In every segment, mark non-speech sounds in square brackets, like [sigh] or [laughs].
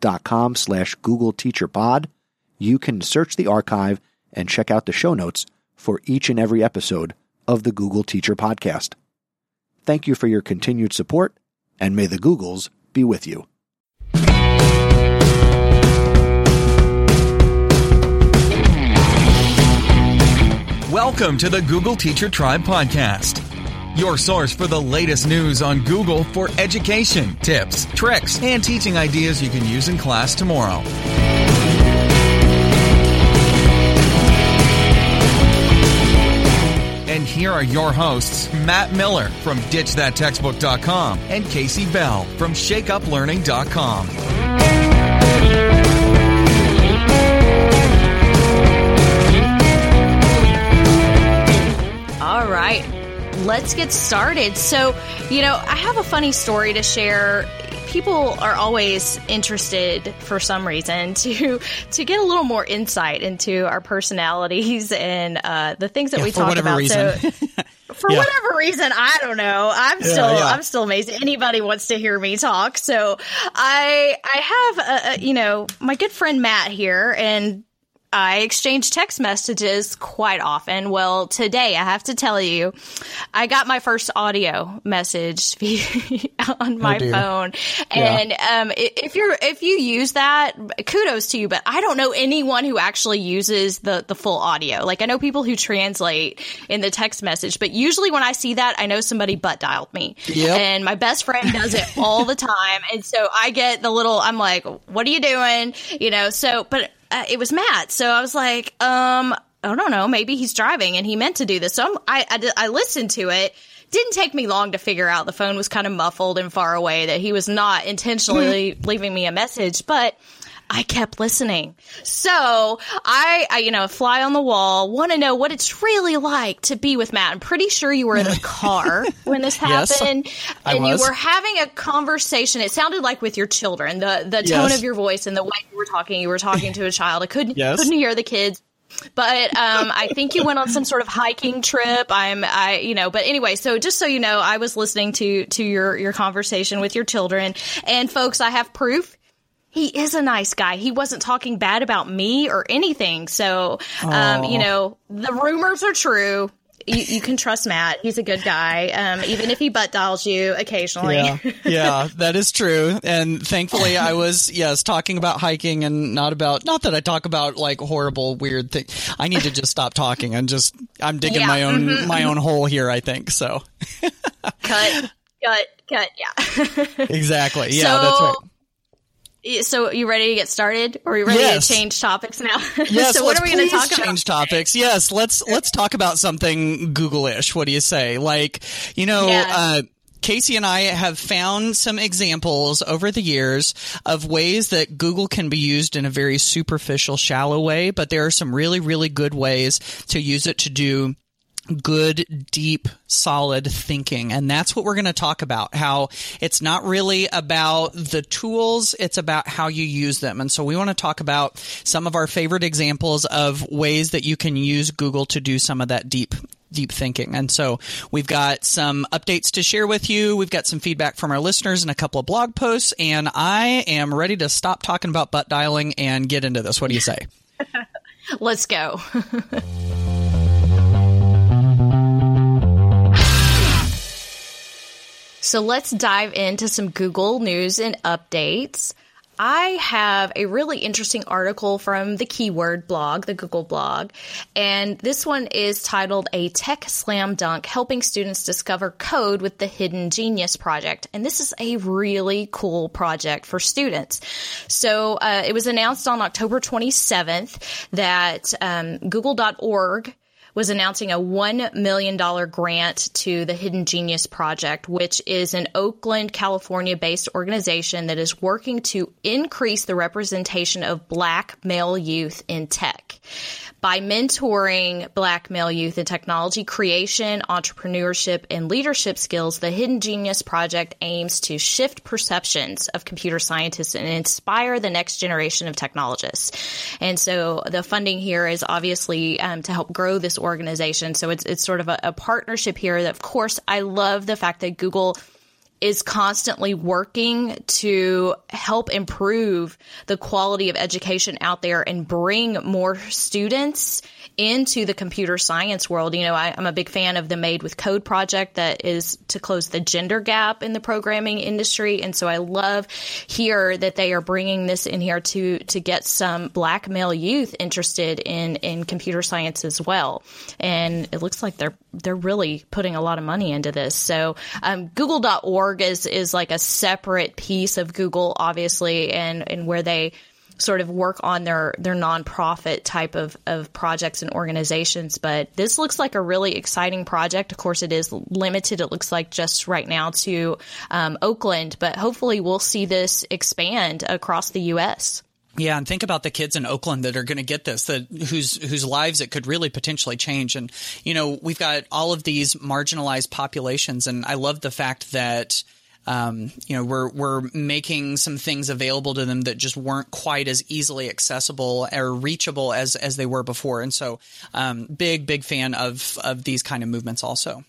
chrisnesi.com slash Google Teacher Pod, you can search the archive and check out the show notes for each and every episode of the Google Teacher Podcast. Thank you for your continued support, and may the Googles be with you. Welcome to the Google Teacher Tribe podcast, your source for the latest news on Google for education, tips, tricks, and teaching ideas you can use in class tomorrow. And here are your hosts, Matt Miller from DitchThatTextbook.com and Kasey Bell from ShakeUpLearning.com. let's get started. So, you know, I have a funny story to share. People are always interested for some reason [laughs] to to get a little more insight into our personalities and uh, the things that Yeah, we talk about. reason. So, [laughs] for Yeah. whatever reason, I don't know. I'm still yeah. I'm still amazed. Anybody wants to hear me talk. So I I have a, a, you know my good friend Matt here, and I exchange text messages quite often. Well, today I have to tell you, I got my first audio message [laughs] on my dear. phone, and um, if you're if you use that, kudos to you. But I don't know anyone who actually uses the the full audio. Like I know people who translate in the text message, but usually when I see that, I know somebody butt dialed me. Yep. And my best friend does it all the time, and so I get the little. I'm like, "What are you doing?" You know. So, but uh, it was Matt. So I was like, um, I don't know, maybe he's driving and he meant to do this. So I'm, I, I, I listened to it. Didn't take me long to figure out the phone was kind of muffled and far away, that he was not intentionally [laughs] leaving me a message, but I kept listening. So I, I, you know, fly on the wall, want to know what it's really like to be with Matt. I'm pretty sure you were in the [laughs] car when this Yes, happened. I and you were having a conversation. It sounded like with your children, the, the tone Yes. of your voice and the way you were talking, you were talking to a child. I couldn't, Yes. couldn't hear the kids. But um, I think you went on some sort of hiking trip. I'm, I, you know. But anyway, so just so you know, I was listening to to your your conversation with your children, and folks, I have proof. He is a nice guy. He wasn't talking bad about me or anything. So, um, you know, the rumors are true. You, you can trust Matt. He's a good guy, um, even if he butt dials you occasionally. Yeah, [laughs] yeah, that is true. And thankfully, I was yes talking about hiking and not about not that I talk about like horrible weird things. I need to just stop talking and just I'm digging Yeah, my own my own hole here. I think so. cut, cut, cut. Yeah. [laughs] Exactly. Yeah, So- that's right. So, you ready to get started? Or are you ready Yes. to change topics now? [laughs] Yes, so, what are we going to talk about? change topics. Yes, let's let's talk about something Google-ish. What do you say? Like, you know, Yeah. uh, Kasey and I have found some examples over the years of ways that Google can be used in a very superficial, shallow way, but there are some really, really good ways to use it to do good, deep, solid thinking. And that's what we're going to talk about. How it's not really about the tools. It's about how you use them. And so we want to talk about some of our favorite examples of ways that you can use Google to do some of that deep deep thinking. And so we've got some updates to share with you. We've got some feedback from our listeners and a couple of blog posts. And I am ready to stop talking about butt dialing and get into this. What do you say? [laughs] Let's go. [laughs] so let's dive into some Google news and updates. I have a really interesting article from the keyword blog, the Google blog, and this one is titled A Tech Slam Dunk Helping Students Discover Code with the Hidden Genius Project. And this is a really cool project for students. So uh, it was announced on October 27th that um, Google.org was announcing a $1 million grant to the Hidden Genius Project, which is an Oakland, California based organization that is working to increase the representation of black male youth in tech by mentoring black male youth in technology creation, entrepreneurship, and leadership skills, the Hidden Genius Project aims to shift perceptions of computer scientists and inspire the next generation of technologists. And so the funding here is obviously um, to help grow this organization. So it's, it's sort of a, a partnership here that, of course, I love the fact that Google is constantly working to help improve the quality of education out there and bring more students into the computer science world. You know, I, am a big fan of the Made with Code project that is to close the gender gap in the programming industry. And so I love here that they are bringing this in here to, to get some black male youth interested in, in computer science as well. And it looks like they're, they're really putting a lot of money into this. So, um, google.org is, is like a separate piece of Google, obviously, and, and where they, sort of work on their their nonprofit type of of projects and organizations. But this looks like a really exciting project. Of course, it is limited. It looks like just right now to um, Oakland, but hopefully we'll see this expand across the U.S. Yeah, and think about the kids in Oakland that are going to get this, that whose whose lives it could really potentially change. And you know, we've got all of these marginalized populations, and I love the fact that um, you know, we're we're making some things available to them that just weren't quite as easily accessible or reachable as as they were before. And so, um, big big fan of of these kind of movements also.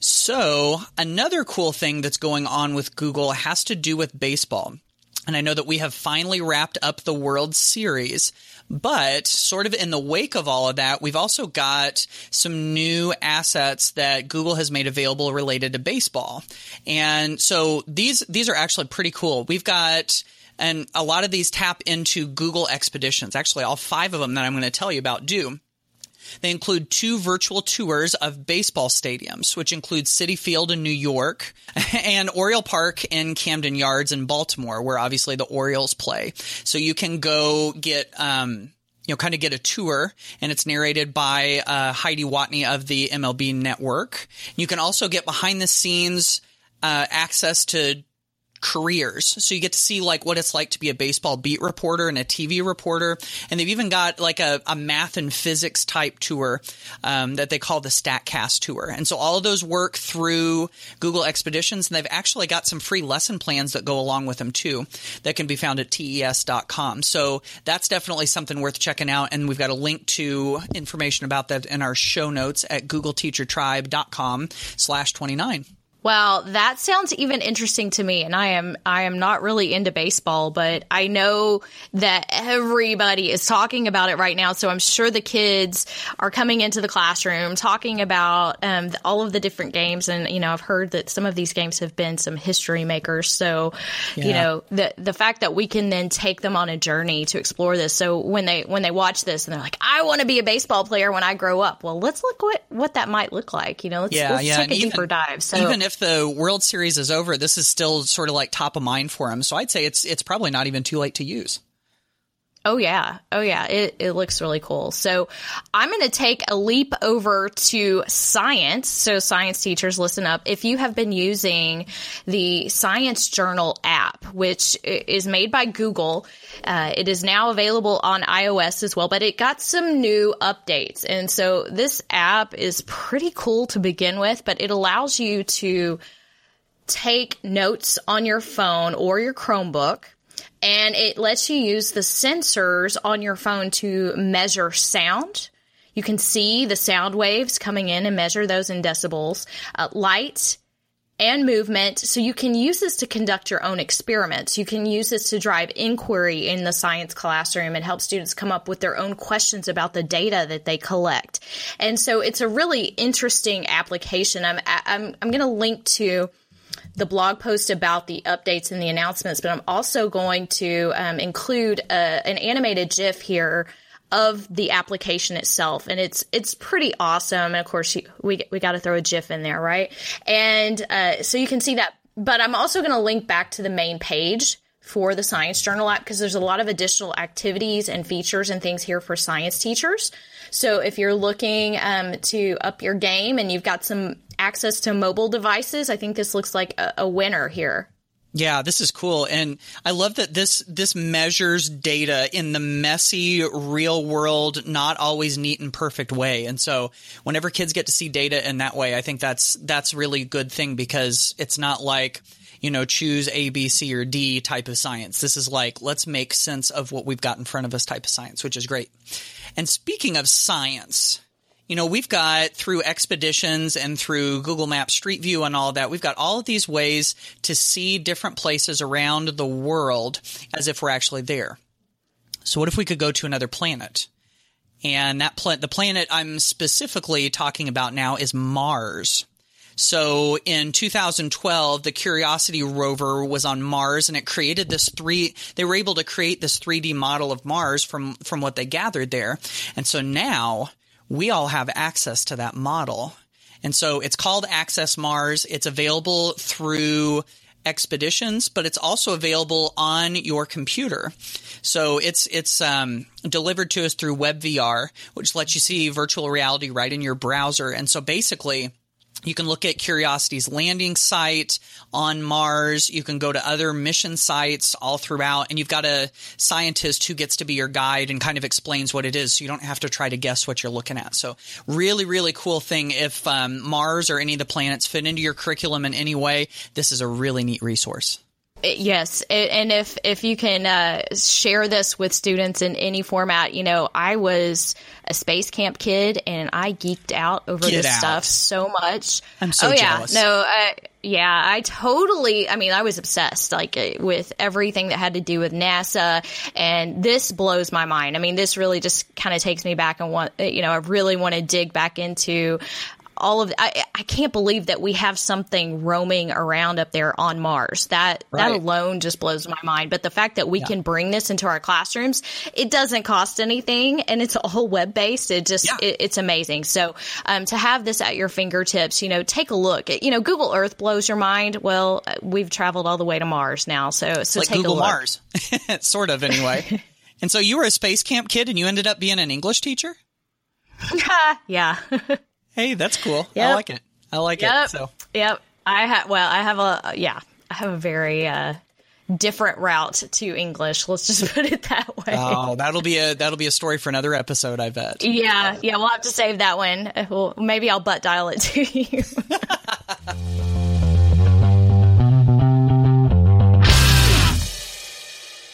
So another cool thing that's going on with Google has to do with baseball. And I know that we have finally wrapped up the World Series, but sort of in the wake of all of that, we've also got some new assets that Google has made available related to baseball. And so these, these are actually pretty cool. We've got, and a lot of these tap into Google expeditions. Actually, all five of them that I'm going to tell you about do. They include two virtual tours of baseball stadiums, which include Citi Field in New York [laughs] and Oriole Park in Camden Yards in Baltimore, where obviously the Orioles play. So you can go get, um, you know, kind of get a tour, and it's narrated by uh, Heidi Watney of the MLB Network. You can also get behind the scenes uh, access to careers. So you get to see like what it's like to be a baseball beat reporter and a TV reporter. And they've even got like a, a math and physics type tour um, that they call the StatCast tour. And so all of those work through Google Expeditions. And they've actually got some free lesson plans that go along with them too that can be found at tes.com. So that's definitely something worth checking out. And we've got a link to information about that in our show notes at googleteachertribe.com slash 29. Well, that sounds even interesting to me. And I am I am not really into baseball, but I know that everybody is talking about it right now. So I'm sure the kids are coming into the classroom talking about um, all of the different games. And you know, I've heard that some of these games have been some history makers. So yeah. you know, the the fact that we can then take them on a journey to explore this. So when they when they watch this and they're like, I want to be a baseball player when I grow up. Well, let's look what what that might look like. You know, let's, yeah, let's yeah. take a even, deeper dive. So even if the World Series is over, this is still sort of like top of mind for him. So I'd say it's it's probably not even too late to use. Oh yeah. Oh yeah. It, it looks really cool. So I'm going to take a leap over to science. So science teachers, listen up. If you have been using the Science Journal app, which is made by Google, uh, it is now available on iOS as well, but it got some new updates. And so this app is pretty cool to begin with, but it allows you to take notes on your phone or your Chromebook and it lets you use the sensors on your phone to measure sound. You can see the sound waves coming in and measure those in decibels, uh, light, and movement. So you can use this to conduct your own experiments. You can use this to drive inquiry in the science classroom and help students come up with their own questions about the data that they collect. And so it's a really interesting application. I'm I'm I'm going to link to the blog post about the updates and the announcements, but I'm also going to um, include a, an animated GIF here of the application itself, and it's it's pretty awesome. And of course, we we got to throw a GIF in there, right? And uh, so you can see that. But I'm also going to link back to the main page for the Science Journal app because there's a lot of additional activities and features and things here for science teachers. So if you're looking um, to up your game and you've got some access to mobile devices, I think this looks like a, a winner here. Yeah, this is cool. And I love that this this measures data in the messy real world, not always neat and perfect way. And so whenever kids get to see data in that way, I think that's that's really good thing because it's not like you know, choose A, B, C, or D type of science. This is like, let's make sense of what we've got in front of us type of science, which is great. And speaking of science, you know, we've got through expeditions and through Google Maps Street View and all that, we've got all of these ways to see different places around the world as if we're actually there. So what if we could go to another planet? And that planet, the planet I'm specifically talking about now is Mars. So in 2012, the Curiosity rover was on Mars and it created this three, they were able to create this 3D model of Mars from, from what they gathered there. And so now we all have access to that model. And so it's called Access Mars. It's available through expeditions, but it's also available on your computer. So it's it's um, delivered to us through WebVR, which lets you see virtual reality right in your browser. And so basically, you can look at Curiosity's landing site on Mars. You can go to other mission sites all throughout, and you've got a scientist who gets to be your guide and kind of explains what it is, so you don't have to try to guess what you're looking at. So, really, really cool thing. If um, Mars or any of the planets fit into your curriculum in any way, this is a really neat resource. Yes, and if if you can uh, share this with students in any format, you know, I was a space camp kid and I geeked out over Get this out. stuff so much. I'm so oh yeah, no, uh, yeah, I totally. I mean, I was obsessed like uh, with everything that had to do with NASA, and this blows my mind. I mean, this really just kind of takes me back and want you know, I really want to dig back into all of I, I can't believe that we have something roaming around up there on Mars. That that alone just blows my mind. But the fact that we can bring this into our classrooms, it doesn't cost anything, and it's all web based. It just Yeah. it, it's amazing. So um, to have this at your fingertips, you know, take a look. You know, Google Earth blows your mind. Well, uh, we've traveled all the way to Mars now, so so like take Google a look. Mars, [laughs] sort of anyway. [laughs] and so you were a space camp kid, and you ended up being an English teacher. [laughs] yeah. Hey, that's cool. I like it. I like Yep. it. So Yep. I have, well, I have a, yeah, I have a very, uh, different route to English. Let's just [laughs] put it that way. Oh, that'll be a that'll be a story for another episode, I bet. yeah. Yeah. We'll have to save that one. Uh, Well, maybe I'll butt dial it to you. [laughs]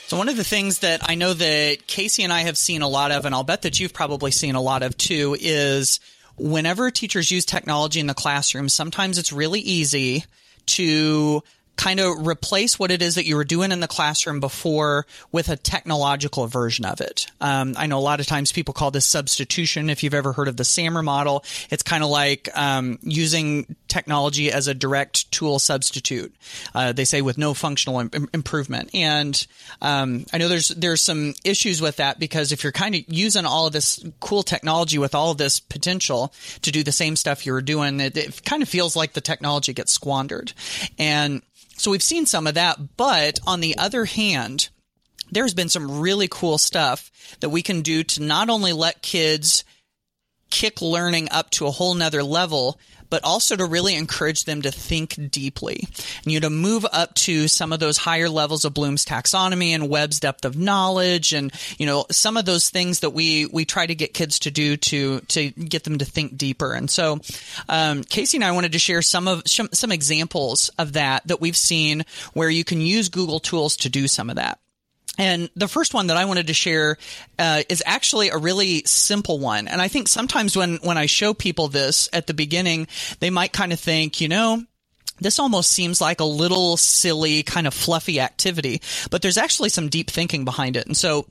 So one of the things that I know that Kasey and I have seen a lot of, and I'll bet that you've probably seen a lot of too, is whenever teachers use technology in the classroom, sometimes it's really easy to kind of replace what it is that you were doing in the classroom before with a technological version of it. Um, I know a lot of times people call this substitution. If you've ever heard of the SAMR model, it's kind of like um, using technology as a direct tool substitute. Uh, they say with no functional Im- improvement. And um, I know there's there's some issues with that because if you're kind of using all of this cool technology with all of this potential to do the same stuff you were doing, it, it kind of feels like the technology gets squandered. And so we've seen some of that, but on the other hand, there's been some really cool stuff that we can do to not only let kids kick learning up to a whole nother level, but also to really encourage them to think deeply and you know, to move up to some of those higher levels of Bloom's taxonomy and Webb's depth of knowledge and, you know, some of those things that we, we try to get kids to do to, to get them to think deeper. And so, um, Kasey and I wanted to share some of, some, some examples of that that we've seen where you can use Google tools to do some of that. And the first one that I wanted to share uh, is actually a really simple one. And I think sometimes when when I show people this at the beginning, they might kind of think, you know, this almost seems like a little silly, kind of fluffy activity, but there's actually some deep thinking behind it. And so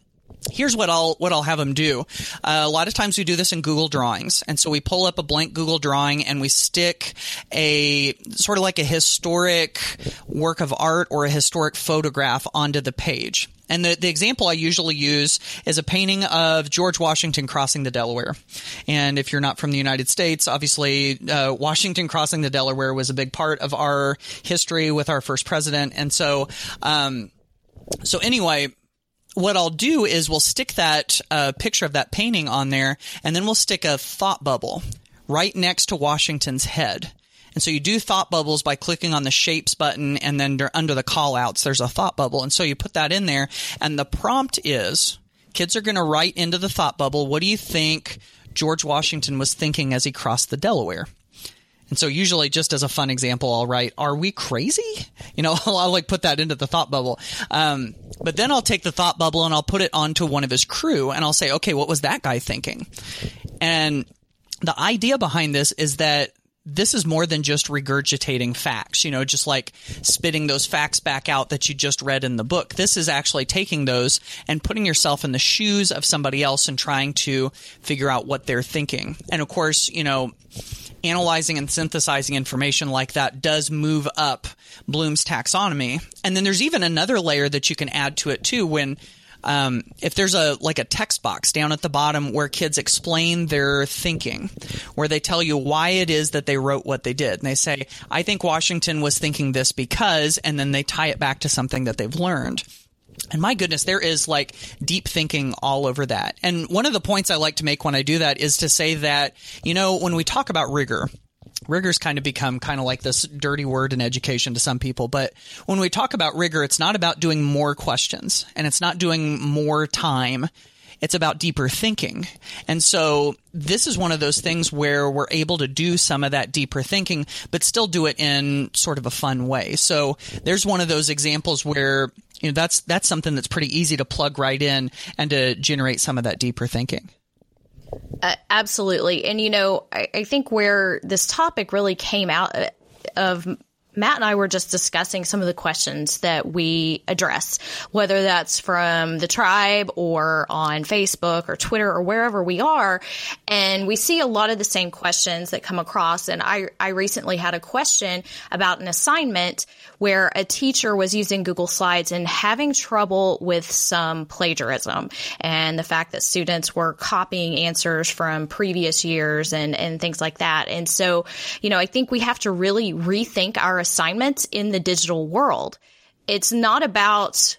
here's what I'll what I'll have them do. Uh, a lot of times we do this in Google Drawings, and so we pull up a blank Google drawing and we stick a sort of like a historic work of art or a historic photograph onto the page. And the, the example I usually use is a painting of George Washington crossing the Delaware. And if you're not from the United States, obviously uh, Washington crossing the Delaware was a big part of our history with our first president. And so um, So anyway, what I'll do is we'll stick that uh, picture of that painting on there, and then we'll stick a thought bubble right next to Washington's head. And so you do thought bubbles by clicking on the shapes button and then under the call outs, there's a thought bubble. And so you put that in there and the prompt is kids are going to write into the thought bubble, what do you think George Washington was thinking as he crossed the Delaware? And so usually just as a fun example, I'll write, are we crazy? [laughs] You know, [laughs] I'll, like put that into the thought bubble. Um, but then I'll take the thought bubble and I'll put it onto one of his crew and I'll say, okay, what was that guy thinking? And the idea behind this is that this is more than just regurgitating facts, you know, just like spitting those facts back out that you just read in the book. This is actually taking those and putting yourself in the shoes of somebody else and trying to figure out what they're thinking. And of course, you know, analyzing and synthesizing information like that does move up Bloom's taxonomy. And then there's even another layer that you can add to it too when um, if there's a like a text box down at the bottom where kids explain their thinking, where they tell you why it is that they wrote what they did, and they say, "I think Washington was thinking this because," and then they tie it back to something that they've learned. And my goodness, there is like deep thinking all over that. And one of the points I like to make when I do that is to say that, you know, when we talk about rigor, rigor's kind of become kind of like this dirty word in education to some people. But when we talk about rigor, it's not about doing more questions and it's not doing more time. It's about deeper thinking. And so this is one of those things where we're able to do some of that deeper thinking, but still do it in sort of a fun way. So there's one of those examples where, you know, that's, that's something that's pretty easy to plug right in and to generate some of that deeper thinking. Uh, absolutely. And, you know, I, I, think where this topic really came out uh, of Matt and I were just discussing some of the questions that we address, whether that's from the tribe or on Facebook or Twitter or wherever we are. And we see a lot of the same questions that come across. And I, I recently had a question about an assignment where a teacher was using Google Slides and having trouble with some plagiarism and the fact that students were copying answers from previous years and, and things like that. And so, you know, I think we have to really rethink our assignments in the digital world. It's not about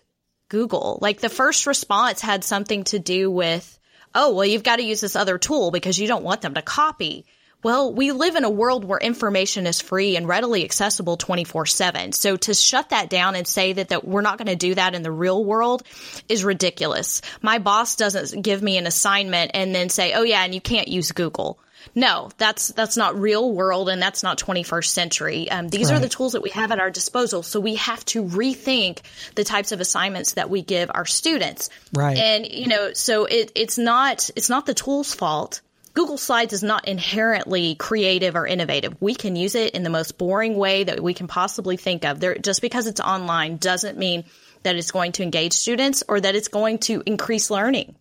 Google. Like the first response had something to do with, oh, well, you've got to use this other tool because you don't want them to copy. Well, we live in a world where information is free and readily accessible 24 7. So to shut that down and say that, that we're not going to do that in the real world is ridiculous. My boss doesn't give me an assignment and then say, oh yeah, and you can't use Google. No, that's that's not real world and that's not 21st century. Um, these right. are the tools that we have at our disposal. So we have to rethink the types of assignments that we give our students. Right. And you know, so it, it's not it's not the tool's fault. Google Slides is not inherently creative or innovative. We can use it in the most boring way that we can possibly think of. There, just because it's online doesn't mean that it's going to engage students or that it's going to increase learning.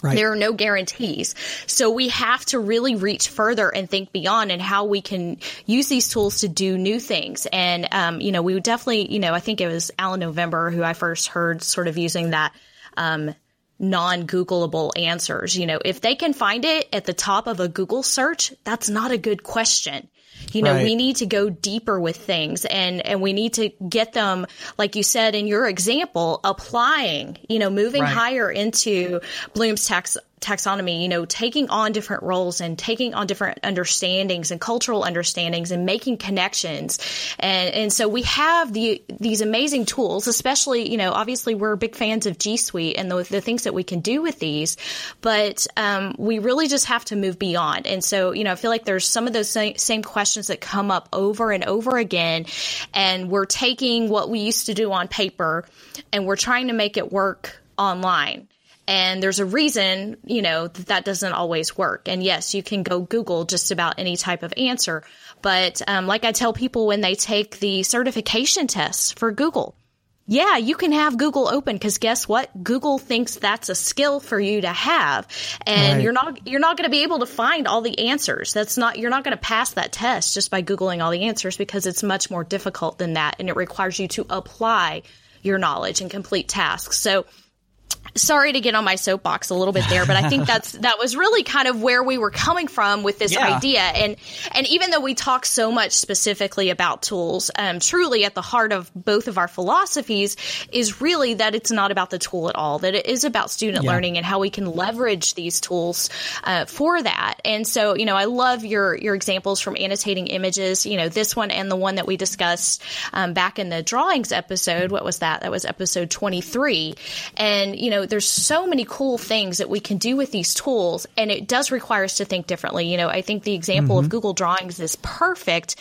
Right. There are no guarantees. So we have to really reach further and think beyond and how we can use these tools to do new things. And, um, you know, we would definitely, you know, I think it was Alan November who I first heard sort of using that, um, non-Googleable answers. You know, if they can find it at the top of a Google search, that's not a good question. You know, right. we need to go deeper with things and, and we need to get them, like you said in your example, applying, you know, moving right. higher into Bloom's tax, taxonomy, you know, taking on different roles and taking on different understandings and cultural understandings and making connections. And, and so we have the, these amazing tools, especially, you know, obviously we're big fans of G Suite and the, the things that we can do with these, but, um, we really just have to move beyond. And so, you know, I feel like there's some of those same, same questions that come up over and over again. And we're taking what we used to do on paper and we're trying to make it work online. And there's a reason, you know, that that doesn't always work. And yes, you can go Google just about any type of answer. But um, like I tell people when they take the certification tests for Google, yeah, you can have Google open because guess what? Google thinks that's a skill for you to have, and right. you're not you're not going to be able to find all the answers. That's not you're not going to pass that test just by googling all the answers because it's much more difficult than that, and it requires you to apply your knowledge and complete tasks. So sorry to get on my soapbox a little bit there, but I think [laughs] that's that was really kind of where we were coming from with this Yeah. idea. And and even though we talk so much specifically about tools, um, truly at the heart of both of our philosophies is really that it's not about the tool at all. That it is about student Yeah. learning and how we can leverage these tools uh, for that. And so, you know, I love your your examples from annotating images. You know, this one and the one that we discussed um, back in the drawings episode. What was that? That was episode twenty three. And you know, there's so many cool things that we can do with these tools, and it does require us to think differently. You know, I think the example of mm-hmm. Google Drawings is perfect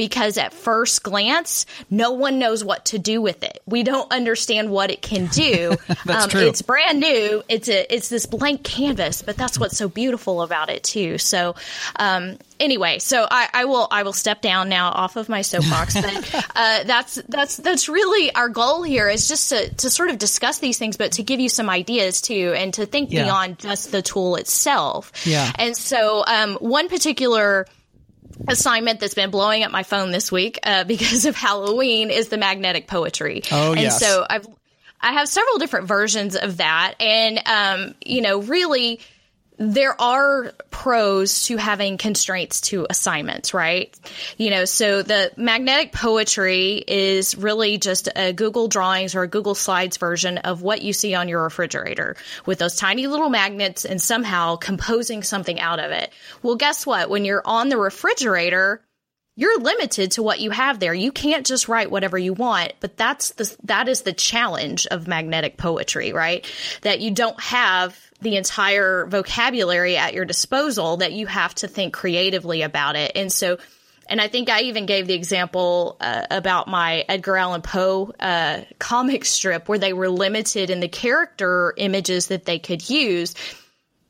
because at first glance, no one knows what to do with it. We don't understand what it can do. [laughs] That's um, true. It's brand new. It's a it's this blank canvas, but that's what's so beautiful about it too. So, um, anyway, so I, I will I will step down now off of my soapbox. but [laughs] uh, that's that's that's really our goal here is just to to sort of discuss these things, but to give you some ideas too, and to think Yeah. beyond just the tool itself. Yeah. And so, um, one particular assignment that's been blowing up my phone this week uh, [laughs] because of Halloween is the magnetic poetry. Oh, and yes. so I've I have several different versions of that, and um, you know, really. There are pros to having constraints to assignments, right? You know, so the magnetic poetry is really just a Google Drawings or a Google Slides version of what you see on your refrigerator with those tiny little magnets and somehow composing something out of it. Well, guess what? When you're on the refrigerator, you're limited to what you have there. You can't just write whatever you want, but that's the that is the challenge of magnetic poetry, right? That you don't have the entire vocabulary at your disposal that you have to think creatively about it. And so and I think I even gave the example uh, about my Edgar Allan Poe uh, comic strip where they were limited in the character images that they could use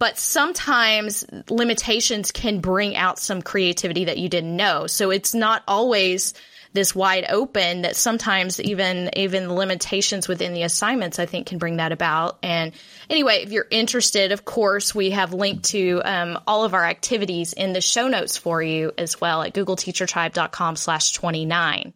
but sometimes limitations can bring out some creativity that you didn't know. So it's not always this wide open that sometimes even even the limitations within the assignments I think can bring that about. And anyway, if you're interested, of course, we have linked to um, all of our activities in the show notes for you as well at googleteachertribe.com slash 29.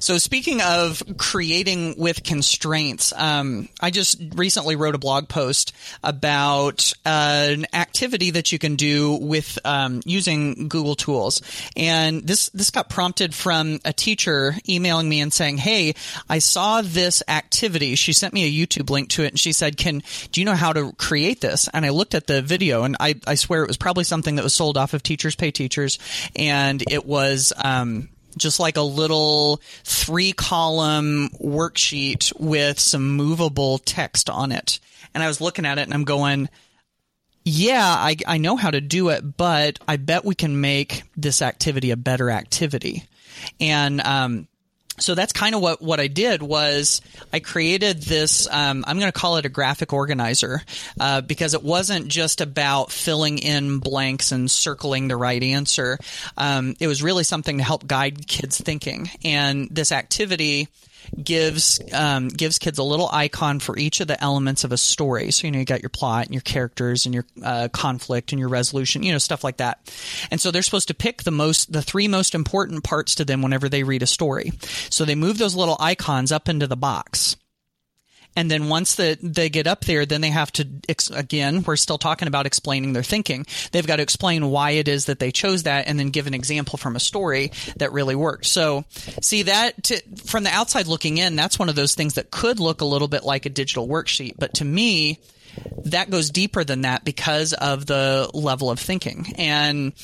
So speaking of creating with constraints, um, I just recently wrote a blog post about uh, an activity that you can do with um, using Google Tools, and this this got prompted from a teacher emailing me and saying, "Hey, I saw this activity." She sent me a YouTube link to it, and she said, "Can do you know how to create this?" And I looked at the video, and I I swear it was probably something that was sold off of Teachers Pay Teachers, and it was. Um, just like a little three column worksheet with some movable text on it. And I was looking at it and I'm going, yeah, I, I know how to do it, but I bet we can make this activity a better activity. And, um, so that's kind of what, what I did was I created this, um, I'm going to call it a graphic organizer, uh, because it wasn't just about filling in blanks and circling the right answer. Um, it was really something to help guide kids thinking. And this activity, gives um, gives kids a little icon for each of the elements of a story. So you know you got your plot and your characters and your uh, conflict and your resolution, you know stuff like that. And so they're supposed to pick the most the three most important parts to them whenever they read a story. So they move those little icons up into the box. And then once the, they get up there, then they have to, again, we're still talking about explaining their thinking. They've got to explain why it is that they chose that and then give an example from a story that really worked. So see that to, from the outside looking in, that's one of those things that could look a little bit like a digital worksheet. But to me, that goes deeper than that because of the level of thinking. And,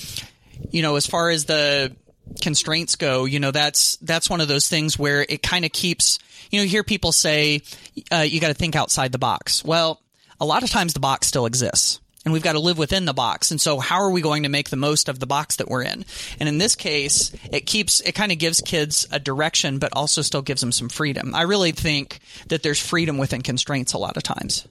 you know, as far as the, constraints go, you know, that's, that's one of those things where it kind of keeps, you know, you hear people say, uh, you got to think outside the box. Well, a lot of times the box still exists and we've got to live within the box. And so how are we going to make the most of the box that we're in? And in this case, it keeps, it kind of gives kids a direction, but also still gives them some freedom. I really think that there's freedom within constraints a lot of times.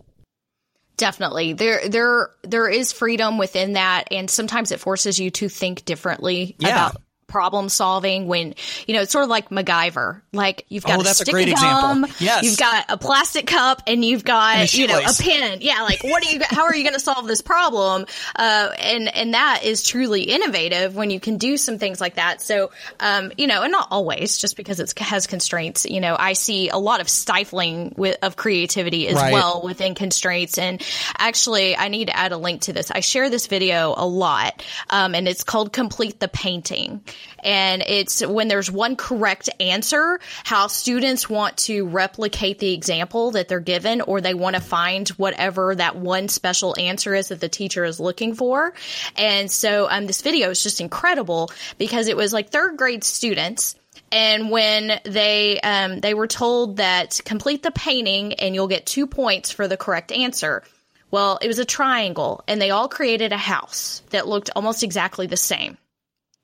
Definitely. There there there is freedom within that and sometimes it forces you to think differently Yeah. about problem solving when, you know, it's sort of like MacGyver. Like you've got Oh, a that's a great of example. gum, Yes. You've got a plastic cup and you've got, you know, a pen. Yeah. Like what are you, how are you going to solve this problem? Uh, and, and that is truly innovative when you can do some things like that. So, um, you know, and not always just because it has constraints. You know, I see a lot of stifling with, of creativity as Right. well within constraints. And actually, I need to add a link to this. I share this video a lot, um, and it's called Complete the Painting. And it's when there's one correct answer, how students want to replicate the example that they're given, or they want to find whatever that one special answer is that the teacher is looking for. And so, um, this video is just incredible because it was like third grade students and when they um, they were told that complete the painting and you'll get two points for the correct answer. Well, it was a triangle, and they all created a house that looked almost exactly the same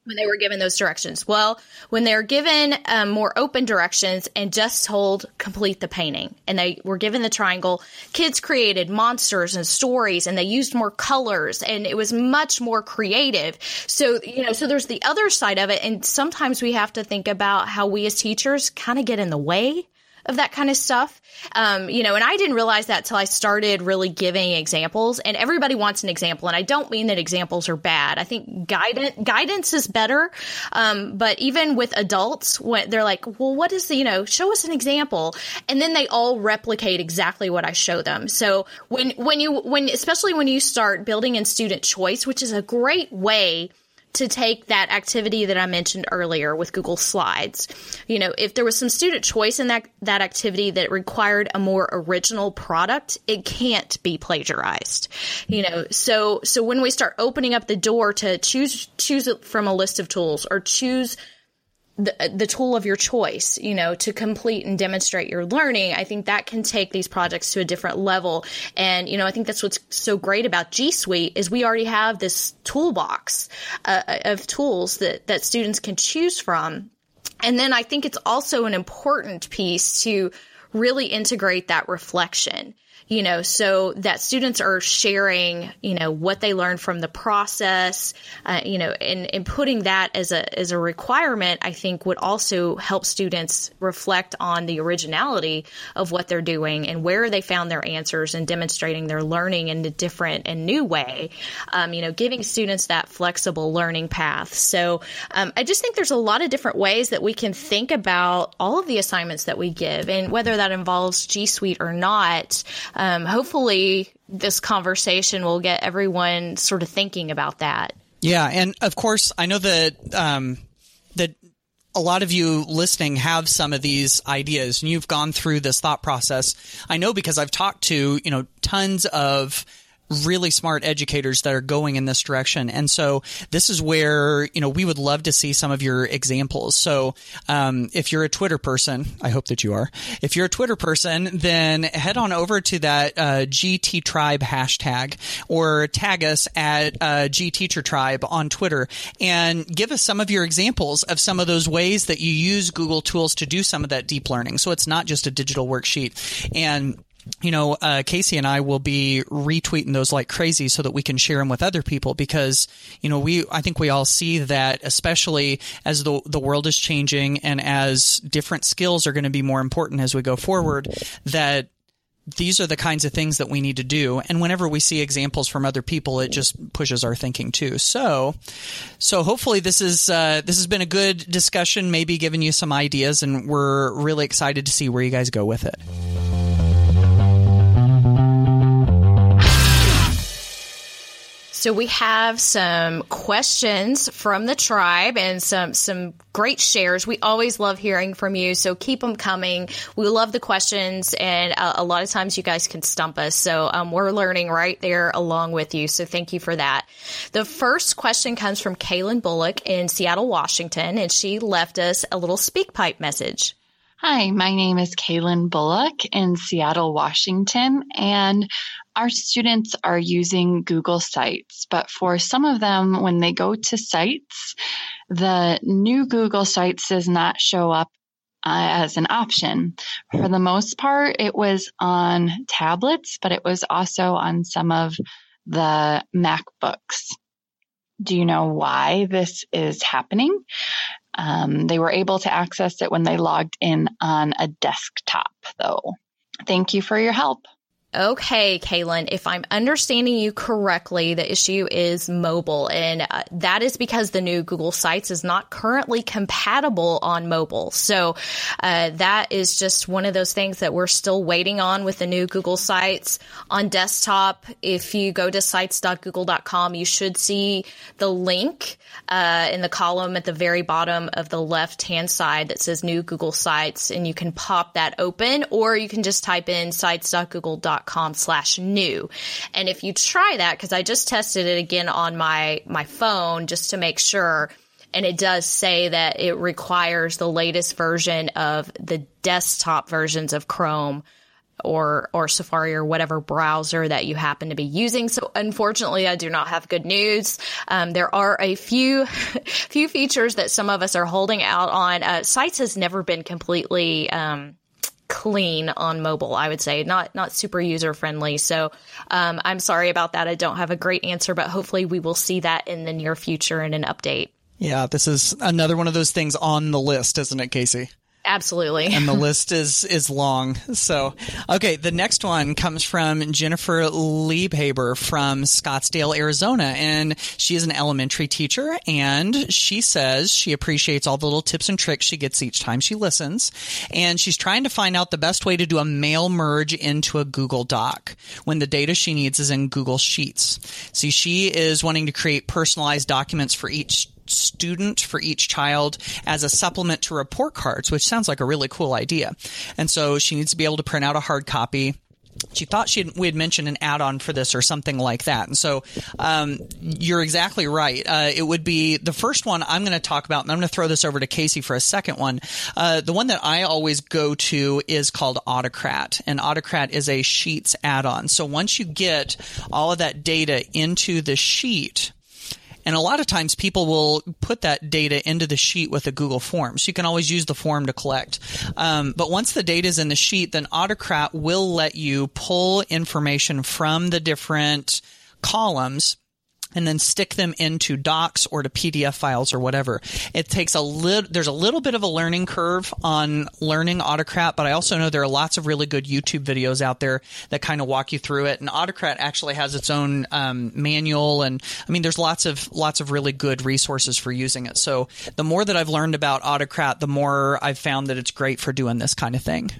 when they were given those directions. Well, when they're given um, more open directions and just told complete the painting, and they were given the triangle, kids created monsters and stories, and they used more colors, and it was much more creative. So you know, so there's the other side of it, and sometimes we have to think about how we as teachers kind of get in the way of that kind of stuff. Um, you know, and I didn't realize that till I started really giving examples. And everybody wants an example, and I don't mean that examples are bad. I think guidance guidance is better. Um, but even with adults, when they're like, "Well, what is the you know? Show us an example," and then they all replicate exactly what I show them. So when when you when especially when you start building in student choice, which is a great way to take that activity that I mentioned earlier with Google Slides. You know, if there was some student choice in that that activity that required a more original product, it can't be plagiarized. You know, so so when we start opening up the door to choose choose from a list of tools or choose the, the tool of your choice, you know, to complete and demonstrate your learning, I think that can take these projects to a different level. And, you know, I think that's what's so great about G Suite is we already have this toolbox uh, of tools that, that students can choose from. And then I think it's also an important piece to really integrate that reflection you know, so that students are sharing, you know, what they learned from the process, uh, you know, and, and putting that as a as a requirement, I think would also help students reflect on the originality of what they're doing and where they found their answers and demonstrating their learning in a different and new way. Um, you know, giving students that flexible learning path. So um, I just think there's a lot of different ways that we can think about all of the assignments that we give, and whether that involves G Suite or not um, hopefully this conversation will get everyone sort of thinking about that. Yeah, and of course, I know that um, that a lot of you listening have some of these ideas, and you've gone through this thought process. I know because I've talked to you know tons of really smart educators that are going in this direction. And so this is where, you know, we would love to see some of your examples. So, um, if you're a Twitter person, I hope that you are. If you're a Twitter person, then head on over to that, uh, GT Tribe hashtag or tag us at, uh, G Teacher Tribe on Twitter and give us some of your examples of some of those ways that you use Google tools to do some of that deep learning. So it's not just a digital worksheet. And you know, uh, Kasey and I will be retweeting those like crazy so that we can share them with other people because, you know, we, I think we all see that especially as the, the world is changing and as different skills are going to be more important as we go forward, that these are the kinds of things that we need to do. And whenever we see examples from other people, it just pushes our thinking too. So, so hopefully this is, uh, this has been a good discussion, maybe giving you some ideas and we're really excited to see where you guys go with it. So we have some questions from the tribe and some some great shares. We always love hearing from you, so keep them coming. We love the questions, and uh, a lot of times you guys can stump us. So um, we're learning right there along with you. So thank you for that. The first question comes from Kaelyn Bullock in Seattle, Washington, and she left us a little SpeakPipe message. Hi, my name is Kaelyn Bullock in Seattle, Washington, and our students are using Google Sites. But for some of them, when they go to sites, the new Google Sites does not show up uh, as an option. For the most part, it was on tablets, but it was also on some of the MacBooks. Do you know why this is happening? Um, they were able to access it when they logged in on a desktop, though. Thank you for your help. Okay, Kaelyn, if I'm understanding you correctly, the issue is mobile, and uh, that is because the new Google Sites is not currently compatible on mobile. So uh, that is just one of those things that we're still waiting on with the new Google Sites on desktop. If you go to sites.google.com, you should see the link uh, in the column at the very bottom of the left hand side that says new Google Sites, and you can pop that open, or you can just type in sites.google.com com slash new. And if you try that, because I just tested it again on my, my phone just to make sure, and it does say that it requires the latest version of the desktop versions of Chrome or or Safari or whatever browser that you happen to be using. So unfortunately, I do not have good news. Um, there are a few [laughs] few features that some of us are holding out on. Uh, Sites has never been completely um, clean on mobile. I would say not not super user friendly. So um, I'm sorry about that. I don't have a great answer, but hopefully we will see that in the near future in an update. Yeah, this is another one of those things on the list, isn't it, Kasey? Absolutely. and the list is is long. So, okay, the next one comes from Jennifer Liebhaber from Scottsdale, Arizona, and she is an elementary teacher and she says she appreciates all the little tips and tricks she gets each time she listens, and she's trying to find out the best way to do a mail merge into a Google Doc when the data she needs is in Google Sheets. See, she is wanting to create personalized documents for each student for each child as a supplement to report cards, which sounds like a really cool idea. And so she needs to be able to print out a hard copy she thought she we had mentioned an add-on for this or something like that. And so um, you're exactly right. Uh, it would be the first one I'm going to talk about, and I'm going to throw this over to Kasey for a second one. Uh, the one that I always go to is called Autocrat, and Autocrat is a Sheets add-on. So once you get all of that data into the sheet, and a lot of times people will put that data into the sheet with a Google form. So you can always use the form to collect. Um, but once the data is in the sheet, then Autocrat will let you pull information from the different columns and then stick them into docs or to PDF files or whatever. It takes a little, there's a little bit of a learning curve on learning Autocrat, but I also know there are lots of really good YouTube videos out there that kind of walk you through it. And Autocrat actually has its own um, manual, and I mean, there's lots of lots of really good resources for using it. So the more that I've learned about Autocrat, the more I've found that it's great for doing this kind of thing.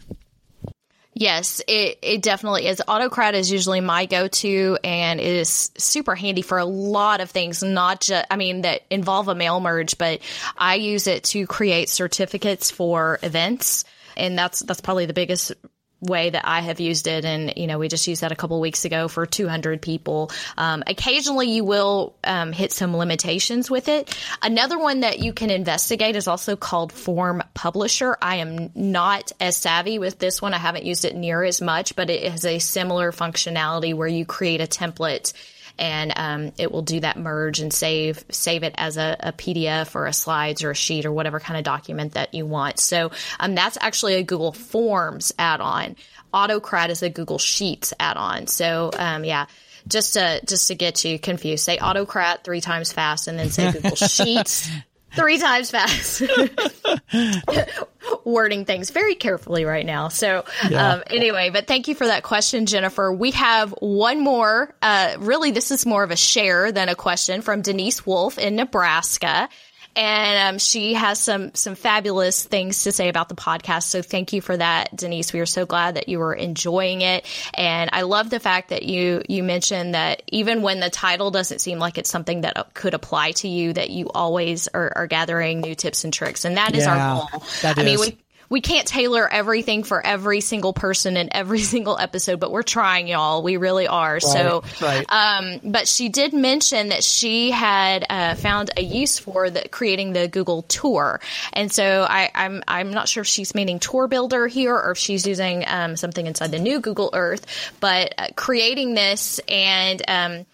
Yes, it, it definitely is. Autocrat is usually my go to and it is super handy for a lot of things, not just, I mean, that involve a mail merge, but I use it to create certificates for events. And that's, that's probably the biggest way that I have used it. And, you know, we just used that a couple weeks ago for 200 people. Um, occasionally you will um, hit some limitations with it. Another one that you can investigate is also called Form Publisher. I am not as savvy with this one. I haven't used it near as much, but it has a similar functionality where you create a template and um, it will do that merge and save save it as a, a, PDF or a slides or a sheet or whatever kind of document that you want. So um, that's actually a Google Forms add-on. Autocrat is a Google Sheets add-on. So um, yeah just to just to get you confused, say autocrat three times fast, and then say Google [laughs] Sheets three times fast. [laughs] Wording things very carefully right now. So, yeah. um, anyway, but thank you for that question, Jennifer. We have one more. Uh, really, this is more of a share than a question from Denise Wolfe in Nebraska and um, she has some some fabulous things to say about the podcast. So thank you for that, Denise. We are so glad that you were enjoying it, and I love the fact that you you mentioned that even when the title doesn't seem like it's something that could apply to you, that you always are, are gathering new tips and tricks, and that is yeah, our goal. I is. mean, we we can't tailor everything for every single person in every [laughs] single episode, but we're trying, y'all. We really are. Right, so, right. Um, but she did mention that she had uh, found a use for the, creating the Google Tour, and so I, am I'm, I'm not sure if she's meaning Tour Builder here or if she's using um, something inside the new Google Earth, but uh, creating this and um,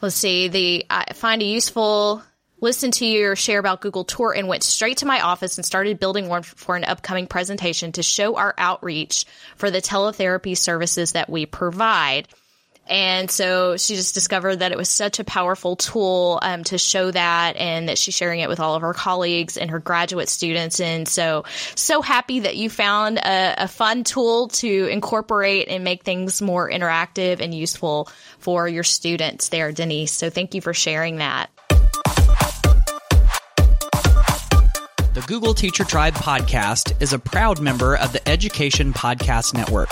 let's see the I find a useful listened to your share about Google Tour and went straight to my office and started building one for an upcoming presentation to show our outreach for the teletherapy services that we provide. And so she just discovered that it was such a powerful tool um, to show that and that she's sharing it with all of her colleagues and her graduate students. And so, so happy that you found a, a fun tool to incorporate and make things more interactive and useful for your students there, Denise. So thank you for sharing that. The Google Teacher Tribe podcast is a proud member of the Education Podcast Network.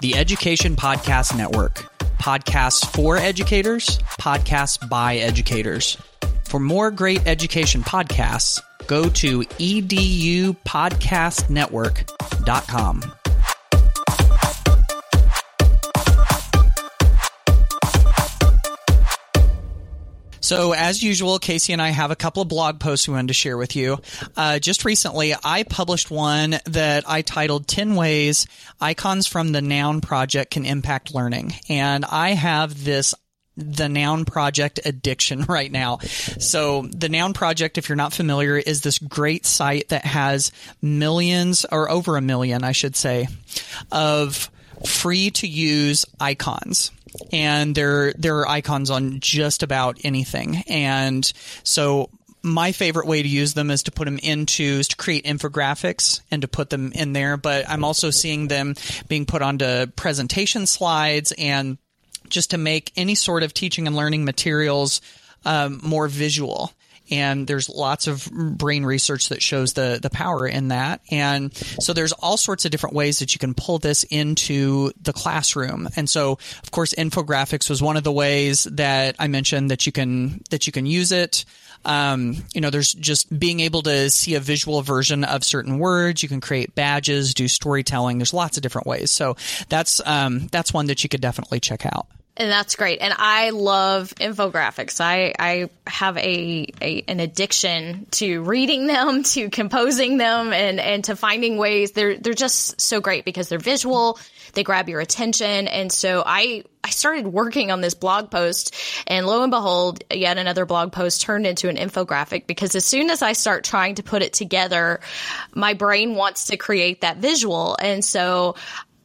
The Education Podcast Network podcasts for educators, podcasts by educators. For more great education podcasts, go to edupodcastnetwork.com. So, as usual, Kasey and I have a couple of blog posts we wanted to share with you. Uh, just recently, I published one that I titled 10 Ways Icons from the Noun Project Can Impact Learning. And I have this the Noun Project addiction [laughs] right now. So the Noun Project, if you're not familiar, is this great site that has millions or over a million, I should say, of free to use icons and there there are icons on just about anything. And so my favorite way to use them is to put them into is to create infographics and to put them in there. But I'm also seeing them being put onto presentation slides and just to make any sort of teaching and learning materials um, more visual and there's lots of brain research that shows the the power in that and so there's all sorts of different ways that you can pull this into the classroom and so of course infographics was one of the ways that I mentioned that you can that you can use it um, you know, there's just being able to see a visual version of certain words. You can create badges, do storytelling. There's lots of different ways. So that's um, that's one that you could definitely check out. And that's great. And I love infographics. I, I have a, a, an addiction to reading [laughs] them, to composing them and, and to finding ways. They're, they're just so great because they're visual. They grab your attention. And so I, I started working on this blog post and lo and behold, yet another blog post turned into an infographic because as soon as I start trying to put it together, my brain wants to create that visual. And so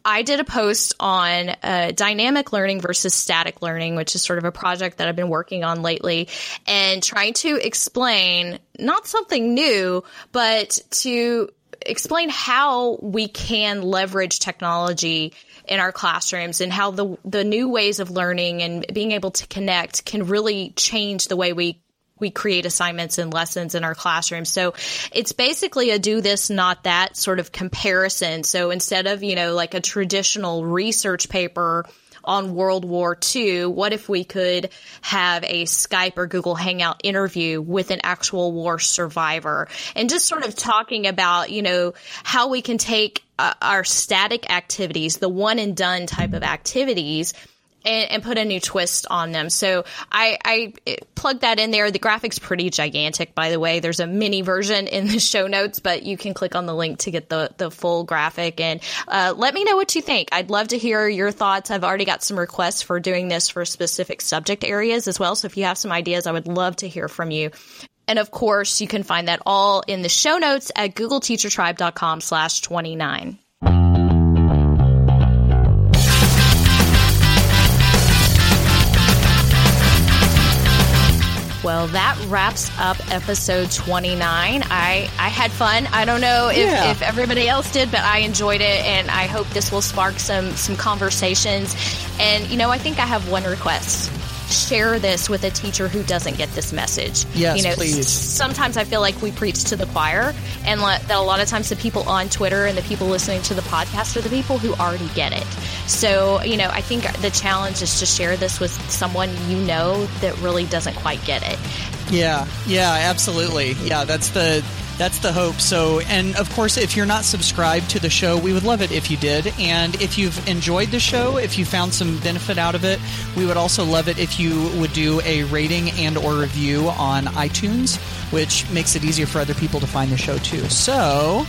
I did a post on uh, dynamic learning versus static learning, which is sort of a project that I've been working on lately, and trying to explain not something new, but to explain how we can leverage technology in our classrooms and how the the new ways of learning and being able to connect can really change the way we we create assignments and lessons in our classrooms. So it's basically a do this, not that sort of comparison. So instead of, you know, like a traditional research paper on World War II, what if we could have a Skype or Google Hangout interview with an actual war survivor and just sort of talking about, you know, how we can take uh, our static activities, the one and done type of activities, and, and, put a new twist on them. So I, I plugged that in there. The graphic's pretty gigantic, by the way. There's a mini version in the show notes, but you can click on the link to get the, the full graphic. And uh, let me know what you think. I'd love to hear your thoughts. I've already got some requests for doing this for specific subject areas as well. So if you have some ideas, I would love to hear from you. And of course, you can find that all in the show notes at googleteachertribe.com slash 29. Well, that wraps up episode 29. I, I had fun. I don't know if, yeah. if everybody else did, but I enjoyed it, and I hope this will spark some some conversations. And you know, I think I have one request share this with a teacher who doesn't get this message. Yes, you know, please. Sometimes I feel like we preach to the choir, and that a lot of times the people on Twitter and the people listening to the podcast are the people who already get it. So, you know, I think the challenge is to share this with someone you know that really doesn't quite get it. Yeah, yeah, absolutely. Yeah, that's the that's the hope. So, and of course, if you're not subscribed to the show, we would love it if you did. And if you've enjoyed the show, if you found some benefit out of it, we would also love it if you would do a rating and or review on iTunes, which makes it easier for other people to find the show too. So,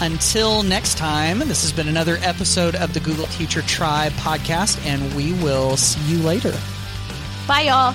until next time, this has been another episode of the Google Teacher Tribe podcast, and we will see you later. Bye, y'all.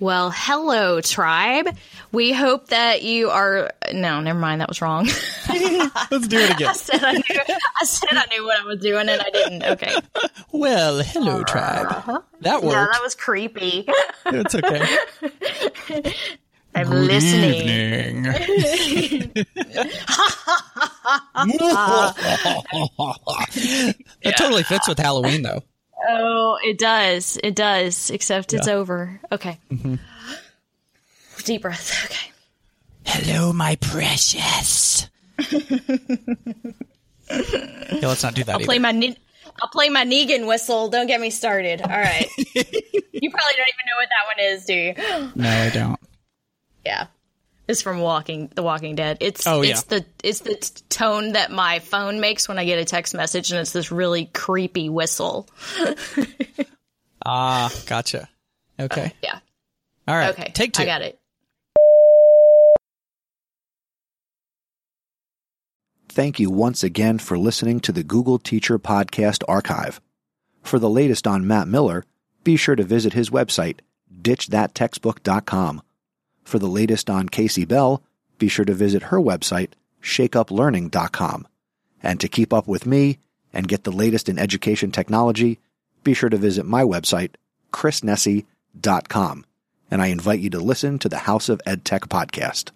Well, hello, tribe. We hope that you are. No, never mind. That was wrong. [laughs] Let's do it again. [laughs] I said I knew. I said I knew what I was doing, and I didn't. Okay. Well, hello, tribe. Uh-huh. That Yeah, worked. that was creepy. [laughs] it's okay. I'm Good listening. evening. That totally fits with Halloween, though. Oh, it does. It does. Except it's Yeah. over. Okay. Mm-hmm. Deep breath. Okay. Hello, my precious. [laughs] yeah, let's not do that. I'll play my. Ne- I'll play my Negan whistle. Don't get me started. All right. [laughs] you probably don't even know what that one is, do you? no, I don't. Yeah. It's from Walking The Walking Dead. It's Oh, it's yeah. the it's the tone that my phone makes when I get a text message and it's this really creepy whistle. Ah, gotcha. Okay. Yeah. All right. Okay. Take two. I got it. Thank you once again for listening to the Google Teacher Podcast Archive. For the latest on Matt Miller, be sure to visit his website, ditchthattextbook.com. For the latest on Kasey Bell, be sure to visit her website, shakeuplearning.com. And to keep up with me and get the latest in education technology, be sure to visit my website, chrisnesi.com. And I invite you to listen to the House of EdTech podcast.